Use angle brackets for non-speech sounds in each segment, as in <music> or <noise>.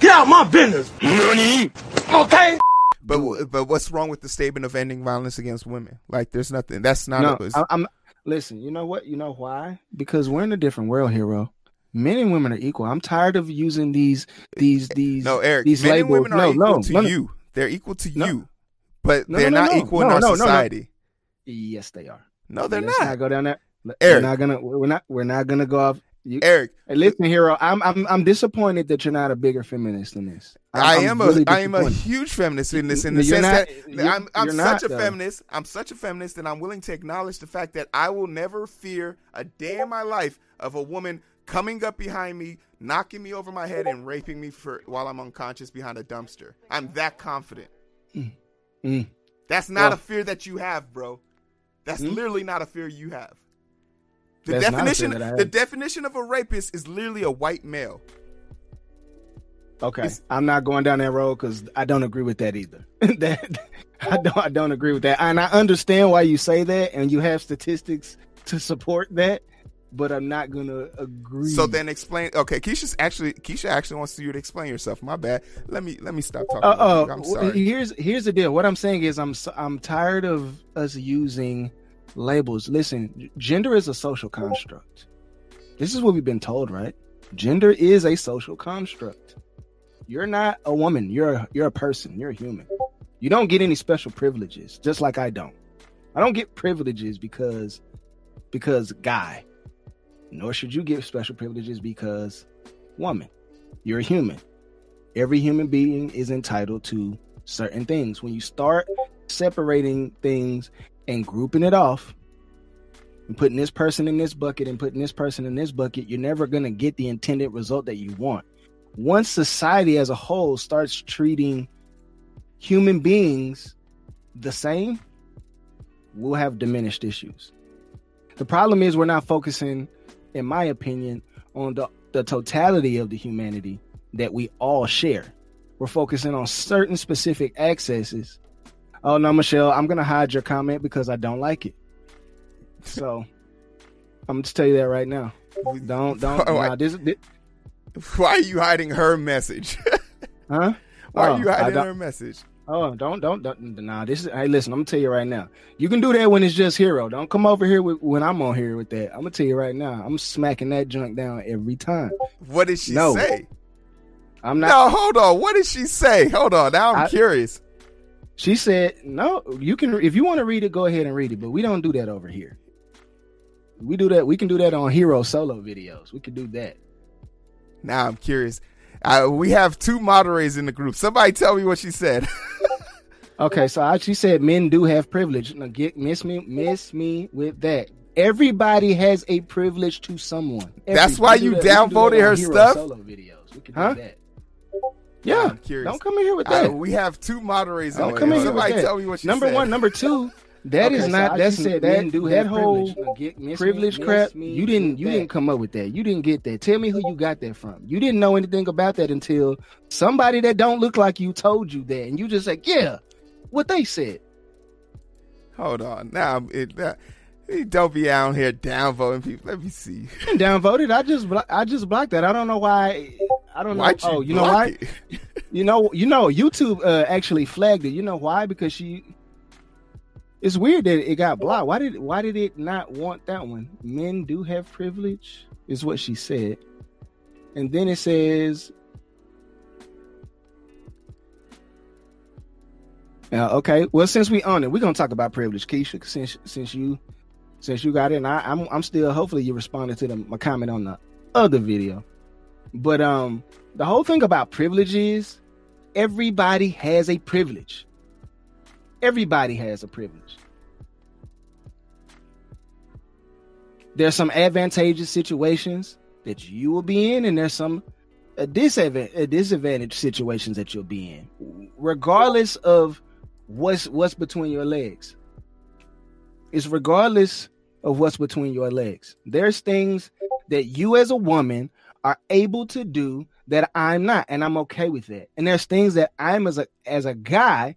Get out my business. Okay. But but what's wrong with the statement of ending violence against women? Like, there's nothing. That's not. No, a, I, I'm. Listen, you know what? You know why? Because we're in a different world, Heero. Men and women are equal. I'm tired of using these these these no, Eric. these men labels. and women are no, equal no, to no, you. They're equal to No. you, but No, they're no, not no, equal no, in our no, no, no. society. Yes, they are. No, they're Let's not. not go down that. We're Eric. not gonna. We're not. We're not gonna go off. You, Eric, Hey, listen, Heero. I'm I'm I'm disappointed that you're not a bigger feminist than this. I'm, I I'm really a I am a huge feminist in this in the you're sense not- that you're- I'm I'm such not, a though. feminist. I'm such a feminist and I'm willing to acknowledge the fact that I will never fear a day in my life of a woman coming up behind me, knocking me over my head and raping me for while I'm unconscious behind a dumpster. I'm that confident. Mm. That's not Well- a fear that you have, bro. That's Hmm? literally not a fear you have. The That's not a fear definition that I have. the definition of a rapist is literally a white male. Okay, It's- I'm not going down that road because I don't agree with that either. <laughs> that I don't I don't agree with that, and I understand why you say that, and you have statistics to support that, but I'm not gonna agree. So then explain. Okay, Keisha's actually Keisha actually wants you to explain yourself. My bad. Let me let me stop talking. Uh, uh. I'm sorry. here's here's the deal. What I'm saying is I'm I'm tired of us using labels. Listen, gender is a social construct. This is what we've been told, right? Gender is a social construct. You're not a woman. You're a, you're a person. You're a human. You don't get any special privileges, just like I don't. I don't get privileges because because guy. Nor should you get special privileges because woman. You're a human every human being is entitled to certain things. When you start separating things and grouping it off and putting this person in this bucket and putting this person in this bucket, you're never going to get the intended result that you want. Once society as a whole starts treating human beings the same, we'll have diminished issues. The problem is we're not focusing, in my opinion, on the, the totality of the humanity that we all share. We're focusing on certain specific accesses. Oh no, Michelle, I'm gonna hide your comment because I don't like it. So <laughs> I'm gonna just tell you that right now. Don't don't Oh, nah, this, this Why are you hiding her message? <laughs> huh? Why Oh, are you hiding her message? Oh, don't, don't, don't, nah. This is. Hey, listen. I'm gonna tell you right now. You can do that when it's just Heero. Don't come over here with, when I'm on here with that. I'm gonna tell you right now. I'm smacking that junk down every time. What did she No. say? I'm not. No, hold on. What did she say? Hold on. Now I'm I- curious. She said, "No, you can. If you want to read it, go ahead and read it. But we don't do that over here. We do that. We can do that on Heero solo videos. We can do that. Now I'm curious. Uh, we have two moderators in the group. Somebody tell me what she said. <laughs> Okay, so I, she said men do have privilege. Now get miss me, miss me with that. Everybody has a privilege to someone. That's why you that- we can do downvoted that her stuff? Solo videos. We can Huh? do that. Now Yeah, I'm curious. don't come in here with that. we have two moderators. Don't come in here with Somebody that. tell me what she number said. one, number two. That is Okay, so not. I That's just said that. men do that whole privilege. Now get- miss me- crap. me You didn't. You that. didn't come up with that. You didn't get that. Tell me who you got that from. You didn't know anything about that until somebody that don't look like you told you that, and you just said, "Yeah, what they said." Hold on. Now it, uh, don't be out here downvoting people. Let me see. been downvoted. I just I just blocked that. I don't know why. I don't know. Why'd you oh, you know why? <laughs> You know, you know, YouTube uh, actually flagged it. You know why? Because she. It's weird that it got blocked. Why did Why did it not want that one? Men do have privilege, is what she said, and then it says. Uh, okay, well, since we on it, we're gonna talk about privilege, Keisha. Since since you since you got it, and I, I'm I'm still hopefully you responded to the, my comment on the other video, but um, the whole thing about privilege is everybody has a privilege. Everybody has a privilege. There's some advantageous situations that you will be in, and there's some uh, disadvantage, uh, disadvantaged situations that you'll be in, regardless of what's what's between your legs. It's regardless of what's between your legs. There's things that you as a woman are able to do that I'm not, and I'm okay with that. And there's things that I'm as a as a guy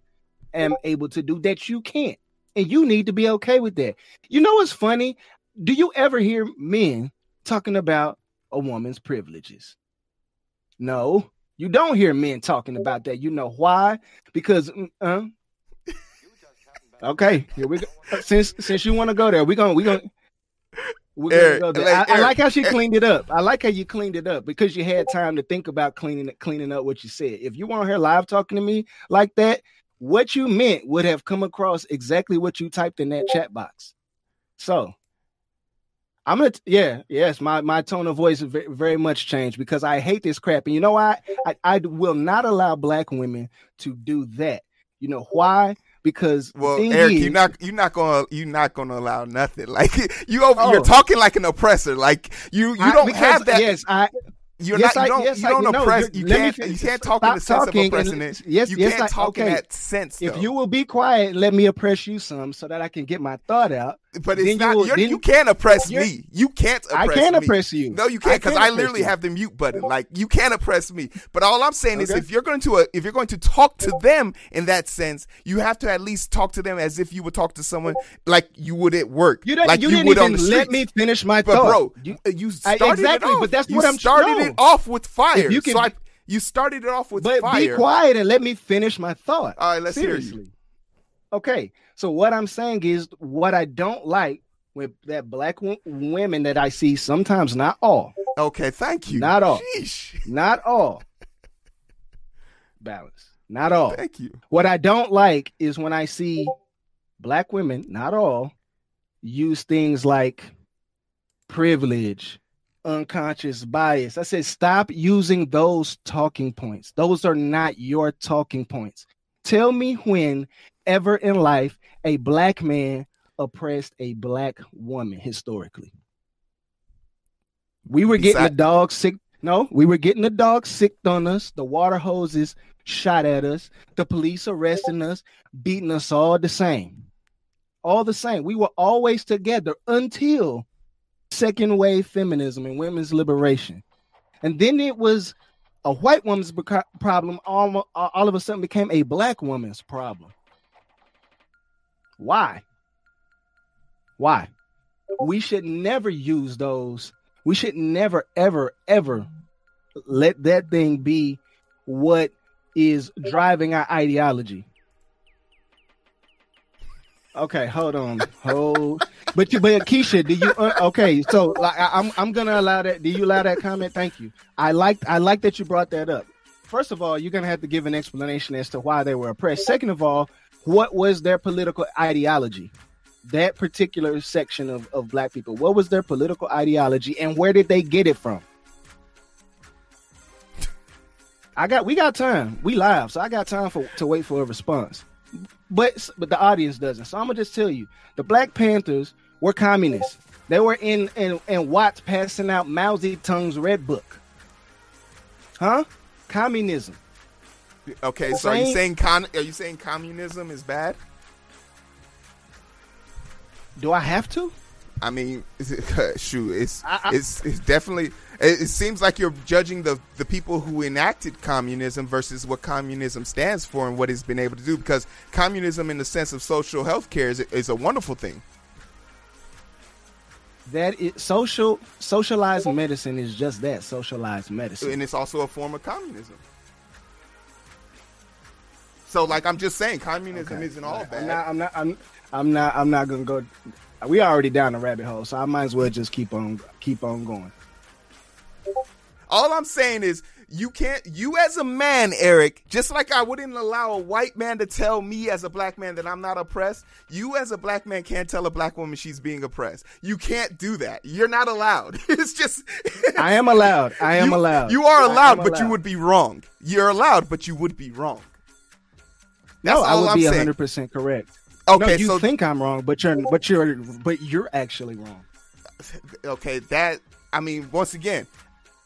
am able to do that you can't. And you need to be okay with that. You know what's funny? Do you ever hear men talking about, a woman's privileges. No, you don't hear men talking about that. You know why? Because mm, uh, <laughs> okay, here we go. Since since you want to go there, we're gonna we're gonna Eric, go like, I, I like how she Eric. cleaned it up. I like how you cleaned it up because you had time to think about cleaning it, cleaning up what you said. If you want her live talking to me like that, what you meant would have come across exactly what you typed in that chat box. So I'm gonna, yeah, yes, my my tone of voice very, very much changed because I hate this crap, and you know why? I, I will not allow black women to do that. You know why? Because Well, Eric, is- you're not you're not gonna you're not gonna allow nothing. <laughs> Like you over, Oh. you're talking like an oppressor. Like you you I- don't because- have that. Yes, I You're yes, not. You I- don't. yes, you I- don't no, oppress. you're- You can't. You can't talk in the sense of and oppressing it. yes, you yes, can't I- talk in that sense. if you will be quiet, let me oppress you some so that I can get my thought out. But it's you not. you're, then- you can't oppress me. You can't. Oppress me. I can me. oppress you. No, you can't because can I, literally you. have the mute button. Like you can't oppress me. But all I'm saying is, if you're going to uh, if you're going to talk to them in that sense, you have to at least talk to them as if you would talk to someone like you would at work, You didn't, like you you, didn't would even let me finish my But thought. bro, You- you, you I- started exactly, it off. but that's you what I'm- started no. it off with fire. If you can- so I, you started it off with but fire. be quiet and let me finish my thought. All right, let's hear you. Okay, so what I'm saying is what I don't like with that black w- women that I see sometimes, not all, Okay, thank you. Not all. Sheesh. not all, <laughs> balance, not all. Thank you. What I don't like is when I see black women, not all, use things like privilege, unconscious bias. I said, stop using those talking points. Those are not your talking points. Tell me when ever in life a black man oppressed a black woman historically. We were getting the dog sick. No, we were getting the dog sicked on us, the water hoses shot at us, the police arresting us, beating us all the same. All the same. We were always together until second wave feminism and women's liberation. And then it was a white woman's beca- problem, all, all of a sudden became a black woman's problem. Why? Why? We should never use those. We should never, ever, ever let that thing be what is driving our ideology. Okay, hold on, hold. But you, but Keisha, do you? Uh, okay, so like, I, I'm I'm gonna allow that. Do you allow that comment? Thank you. I like I like that you brought that up. First of all, you're gonna have to give an explanation as to why they were oppressed. Second of all, what was their political ideology? That particular section of, of black people, what was their political ideology and where did they get it from? I got we got time. We live, so I got time for to wait for a response. But but the audience doesn't. So I'm gonna just tell you, the Black Panthers were communists. They were in in, in Watts passing out Mao Zedong's Red Book. Huh? Communism. Okay, so are you Saying- saying con- are you saying communism is bad? Do I have to? I mean, <laughs> shoot, it's I- I- it's it's definitely. It, it seems like you're judging the the people who enacted communism versus what communism stands for and what it's been able to do. Because communism, in the sense of social health care, is, is a wonderful thing. That is social socialized medicine is just that socialized medicine. and it's also a form of communism. So, like, I'm just saying, communism Okay. isn't all I'm bad. not, I'm not. I'm. I'm not. I'm not gonna go. We already down the rabbit hole, so I might as well just keep on keep on going. All I'm saying is, you can't. You as a man, Eric, just like I wouldn't allow a white man to tell me as a black man that I'm not oppressed. You as a black man can't tell a black woman she's being oppressed. You can't do that. You're not allowed. <laughs> It's just. I am allowed. I am you, allowed. You are allowed, but you would be wrong. You're allowed, but you would be wrong. That's no, I would I'm be 100 percent correct. Okay, no, you so think I'm wrong, but you're but you're but you're actually wrong. okay, that I mean, once again,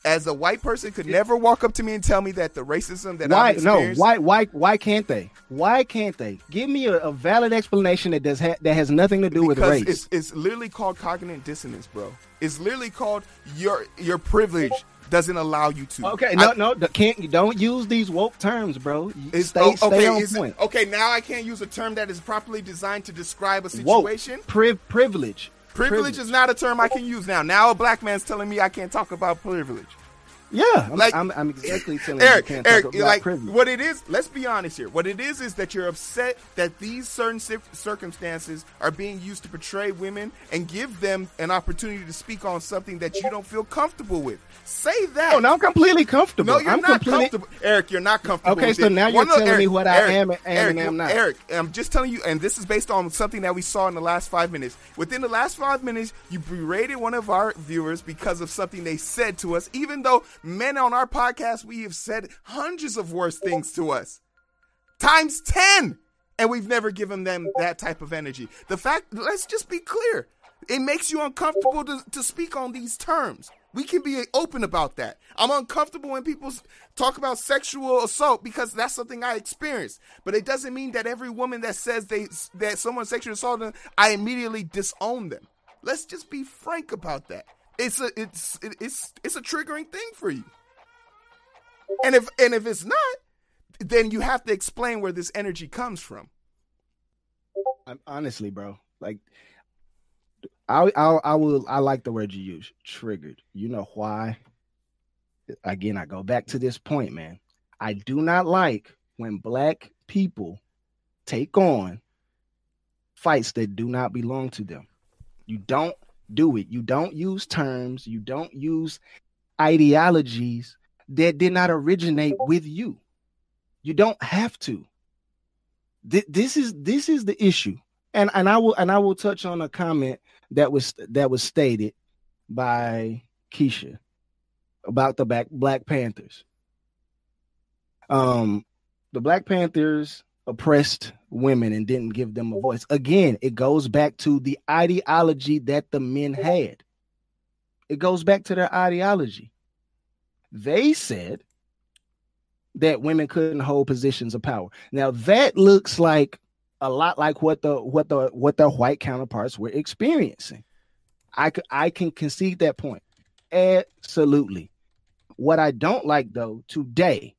as a white person, could never walk up to me and tell me that the racism that Why I've no? Why why why can't they? Why can't they? Give me a, a valid explanation that does ha- that has nothing to do with race. it's it's literally called cognitive dissonance, bro. It's literally called your your privilege doesn't allow you to. Okay, no, I- no, can't you don't use these woke terms, bro. Stay, oh, stay okay, on is it- point. okay, now I can't use a term that is properly designed to describe a Woke, situation. priv- privilege, Privilege, privilege, is not a term I can use now. Now a black man's telling me I can't talk about privilege. Yeah, I'm, like I'm, I'm exactly telling Eric, you, Eric, like privilege. what it is. Let's be honest here. What it is is that you're upset that these certain circumstances are being used to portray women and give them an opportunity to speak on something that you don't feel comfortable with. Say that. Oh, no, I'm completely comfortable. No, you're I'm not completely... comfortable, Eric. You're not comfortable. Okay, so now you're telling Eric, me what I Eric, am, am Eric, and am not. Eric, I'm just telling you, and this is based on something that we saw in the last five minutes. Within the last five minutes, you berated one of our viewers because of something they said to us, even though men on our podcast we have said hundreds of worse things to us, times 10. And we've never given them that type of energy. The fact, let's just be clear, it makes you uncomfortable to, to speak on these terms. We can be open about that. I'm uncomfortable when people talk about sexual assault because that's something I experienced. But it doesn't mean that every woman that says they that someone sexually assaulted them, I immediately disown them. Let's just be frank about that. It's a it's it's it's a triggering thing for you. And if and if it's not, then you have to explain where this energy comes from. I'm honestly, bro. Like I I I will I like the word you use, triggered. You know why? Again, I go back to this point, man. I do not like when black people take on fights that do not belong to them. You don't do it. You don't use terms, you don't use ideologies that did not originate with you. You don't have to. Th- this is this is the issue. And and I will and I will touch on a comment that was that was stated by Keisha about the back Black Panthers. Um the Black Panthers oppressed women and didn't give them a voice. Again, it goes back to the ideology that the men had. It goes back to their ideology. They said that women couldn't hold positions of power. Now that looks like a lot like what the what the what their white counterparts were experiencing. I I can concede that point. Absolutely. What I don't like though today,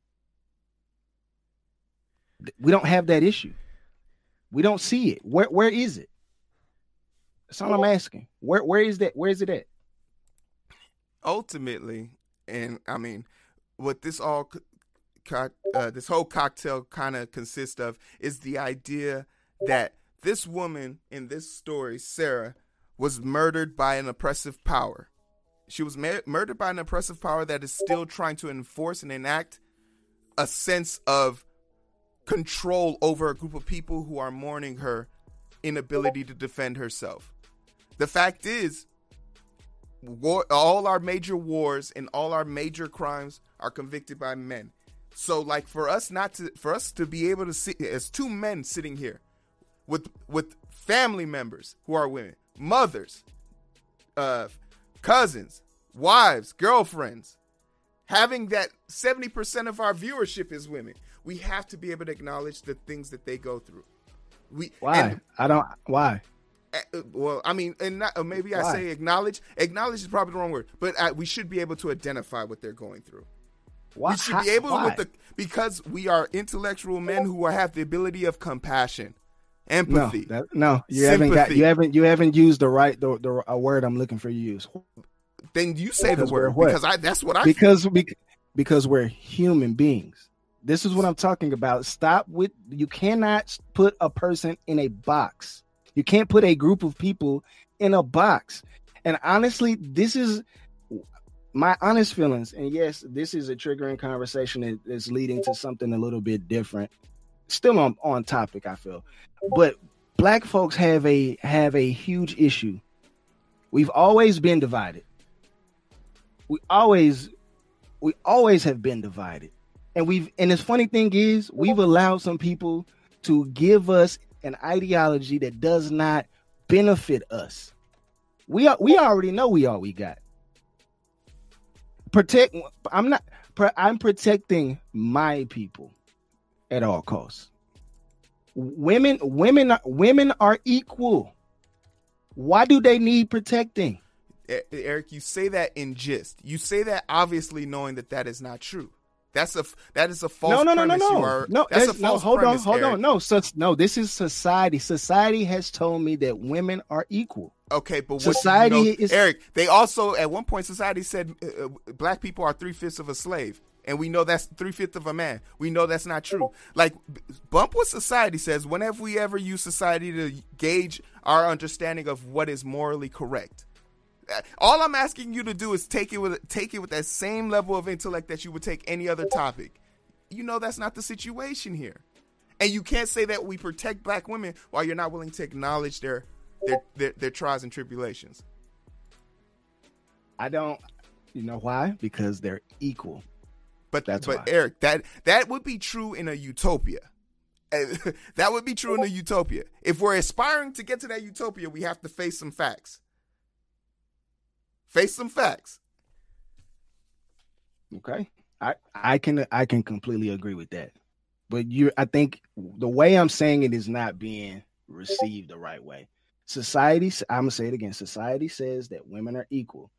we don't have that issue. We don't see it. Where where is it? That's all I'm asking. Where where is that? Where is it at? Ultimately, and I mean, what this all uh, this whole cocktail kind of consists of is the idea that this woman in this story, Sarah, was murdered by an oppressive power. She was ma- murdered by an oppressive power that is still trying to enforce and enact a sense of control over a group of people who are mourning her inability to defend herself. The fact is, war, all our major wars and all our major crimes are convicted by men. So like for us not to for us to be able to see as two men sitting here with with family members who are women, mothers, uh cousins, wives, girlfriends, having that 70% of our viewership is women. We have to be able to acknowledge the things that they go through. We Why? And, I don't why? Uh, uh well, I mean, and not, uh, maybe I say acknowledge. Acknowledge is probably the wrong word, but I, we should be able to identify what they're going through. Why? We should be able to with the because we are intellectual men who have the ability of compassion, empathy. No, that, no you sympathy. haven't got you haven't you haven't used the right the, the a word I'm looking for you to use. Then you say because the word because I that's what I because we because we're human beings. This is what I'm talking about. Stop with you cannot put a person in a box. You can't put a group of people in a box. And honestly, this is my honest feelings. And yes, this is a triggering conversation that is leading to something a little bit different. Still on, on topic, I feel. But black folks have a have a huge issue. We've always been divided. We always we always have been divided. And we've and the funny thing is we've allowed some people to give us an ideology that does not benefit us. We are, we already know we all we got. Protect. I'm not. I'm protecting my people at all costs. Women, women, women are equal. Why do they need protecting? Eric, you say that in gist. You say that obviously knowing that that is not true. That's a that is a false. No, no, no, no, no, are, no. That's a false no, hold premise, on, hold Eric. on. No, so, no. This is society. Society has told me that women are equal. Okay, but society you know, is Eric. They also at one point society said uh, uh black people are three fifths of a slave, and we know that's three fifths of a man. We know that's not true. Like bump what society says. When have we ever used society to gauge our understanding of what is morally correct? All I'm asking you to do is take it with take it with that same level of intellect that you would take any other topic. You know that's not the situation here. And you can't say that we protect black women while you're not willing to acknowledge their their their, their trials and tribulations. I don't. You know why? Because they're equal. But that's but why. Eric, that that would be true in a utopia. <laughs> that would be true in a utopia. If we're aspiring to get to that utopia, we have to face some facts. Face some facts. Okay. I I can I can completely agree with that but you I think the way I'm saying it is not being received the right way. Society, I'm gonna say it again. Society says that women are equal.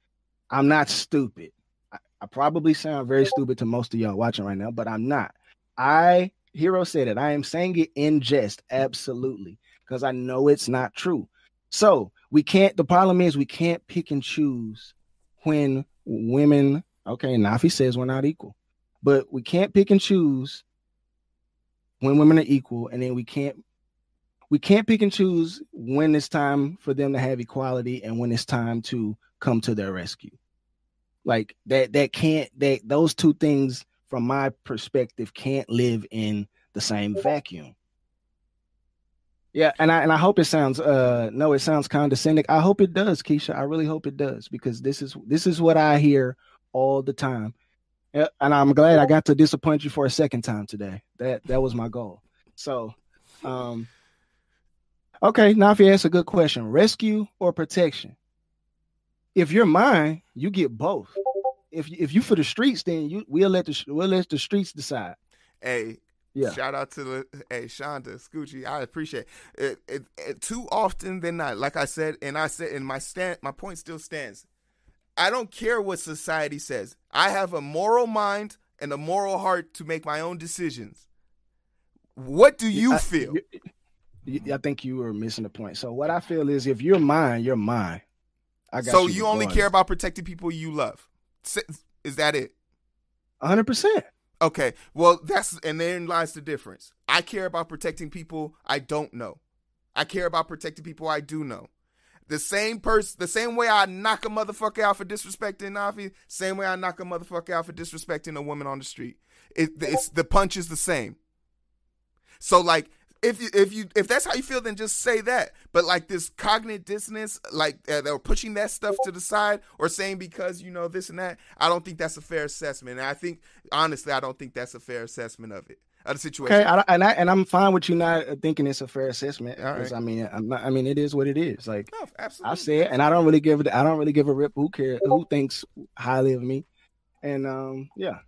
I'm not stupid. I, I probably sound very stupid to most of y'all watching right now, but I'm not. I Heero said it. I am saying it in jest, absolutely, because I know it's not true. So we can't. The problem is we can't pick and choose when women. Okay, Nafi says we're not equal, but we can't pick and choose when women are equal, and then we can't we can't pick and choose when it's time for them to have equality and when it's time to come to their rescue. Like that that can't that those two things from my perspective can't live in the same vacuum. Yeah, and I and I hope it sounds uh no, it sounds condescending. I hope it does, Keisha. I really hope it does because this is this is what I hear all the time and I'm glad I got to disappoint you for a second time today. That that was my goal. So, um, okay, now if you ask a good question, rescue or protection? If you're mine, you get both. If if you for the streets, then you we'll let the we'll let the streets decide. Hey, yeah. Shout out to the hey Shonda Scoochie. I appreciate it. It, it, it. Too often than not, like I said, and I said, and my stand, my point still stands. I don't care what society says. I have a moral mind and a moral heart to make my own decisions. What do you I, feel? I think you were missing the point. So what I feel is if you're mine, you're mine. I got so you, you only care about protecting people you love. Is that it? 100%. Okay. Well, that's and therein lies the difference. I care about protecting people I don't know. I care about protecting people I do know. The same person, the same way I knock a motherfucker out for disrespecting Nafi, same way I knock a motherfucker out for disrespecting a woman on the street. It, it's the punch is the same. So like, if you if you if that's how you feel, then just say that. But like this cognitive dissonance, like uh, they're pushing that stuff to the side or saying because you know this and that, I don't think that's a fair assessment. And I think honestly, I don't think that's a fair assessment of it of the situation. Okay, I, and I and I'm fine with you not thinking it's a fair assessment. Because right. I mean, I'm not, I mean, it is what it is. Like no, absolutely. I say it, and I don't really give it. I don't really give a rip. Who cares? Who thinks highly of me? And um, yeah.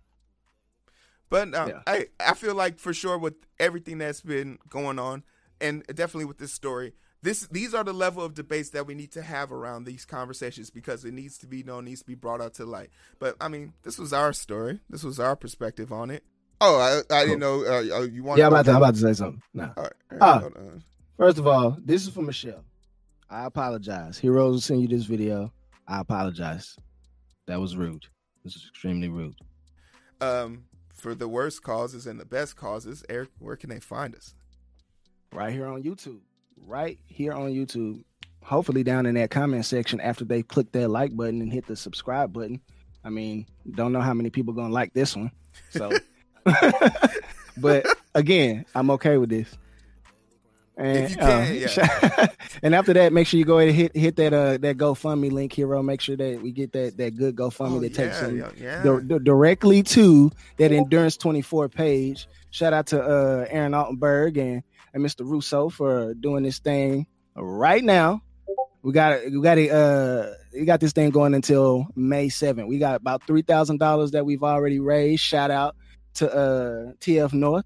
But uh, yeah. I I feel like for sure with everything that's been going on, and definitely with this story, this these are the level of debates that we need to have around these conversations because it needs to be known, needs to be brought out to light. But I mean, this was our story. This was our perspective on it. Oh, I, I didn't know. Uh, you want? Yeah, I'm about, to, I'm about to say something. No. All right. Ah, first of all, this is for Michelle. I apologize. Heero's send you this video. I apologize. That was rude. This is extremely rude. Um, for the worst causes and the best causes, Eric, where can they find us? Right here on YouTube. Right here on YouTube. Hopefully, down in that comment section after they click that like button and hit the subscribe button. I mean, don't know how many people gonna like this one. So. <laughs> <laughs> but again, I'm okay with this. And can, uh, yeah. <laughs> and after that, make sure you go ahead and hit hit that uh that GoFundMe link, Heero. Make sure that we get that that good GoFundMe oh, that takes them yeah. di- directly to that Endurance 24 page. Shout out to uh Aaron Altenberg and, and Mr. Russo for doing this thing right now. We got we got a uh we got this thing going until May 7th. We got about three thousand dollars that we've already raised. Shout out to uh, TF North,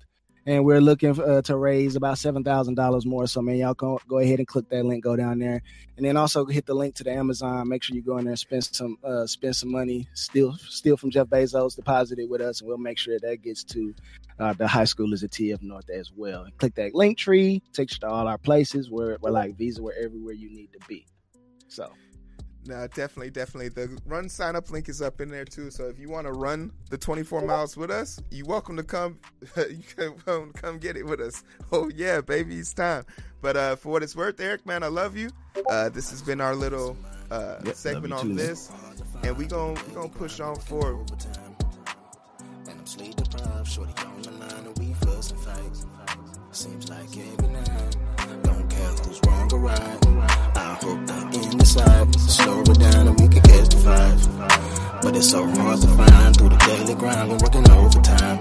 and we're looking uh, to raise about seven thousand dollars more. So man, y'all go go ahead and click that link, go down there, and then also hit the link to the Amazon. Make sure you go in there and spend some uh, spend some money, steal steal from Jeff Bezos, deposit it with us, and we'll make sure that gets to uh, the high schoolers at TF North as well. And click that link tree, takes you to all our places. We're, we're like Visa, we're everywhere you need to be. So no, definitely, definitely. The run sign up link is up in there too. So if you want to run the 24 miles with us, you're welcome to come. <laughs> you can come, come get it with us. Oh yeah, baby, it's time. But uh, for what it's worth, Eric, man, I love you. Uh, this has been our little uh, yep, segment on too. this, and we gonna we gonna push on forward. and i'm sleep deprived sure that Seems like every night. Don't care who's wrong or right. I hope the end inside. Slow it down and we can catch the vibes. But it's so hard to find through the daily grind. We're working overtime.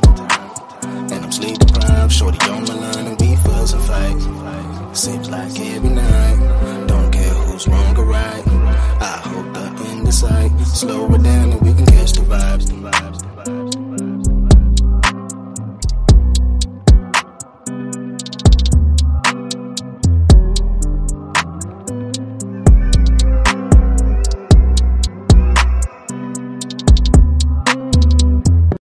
And I'm sleep deprived. Shorty on my line and we fuss and fight. Seems like every night. Don't care who's wrong or right. I hope the end is sight. Slow it down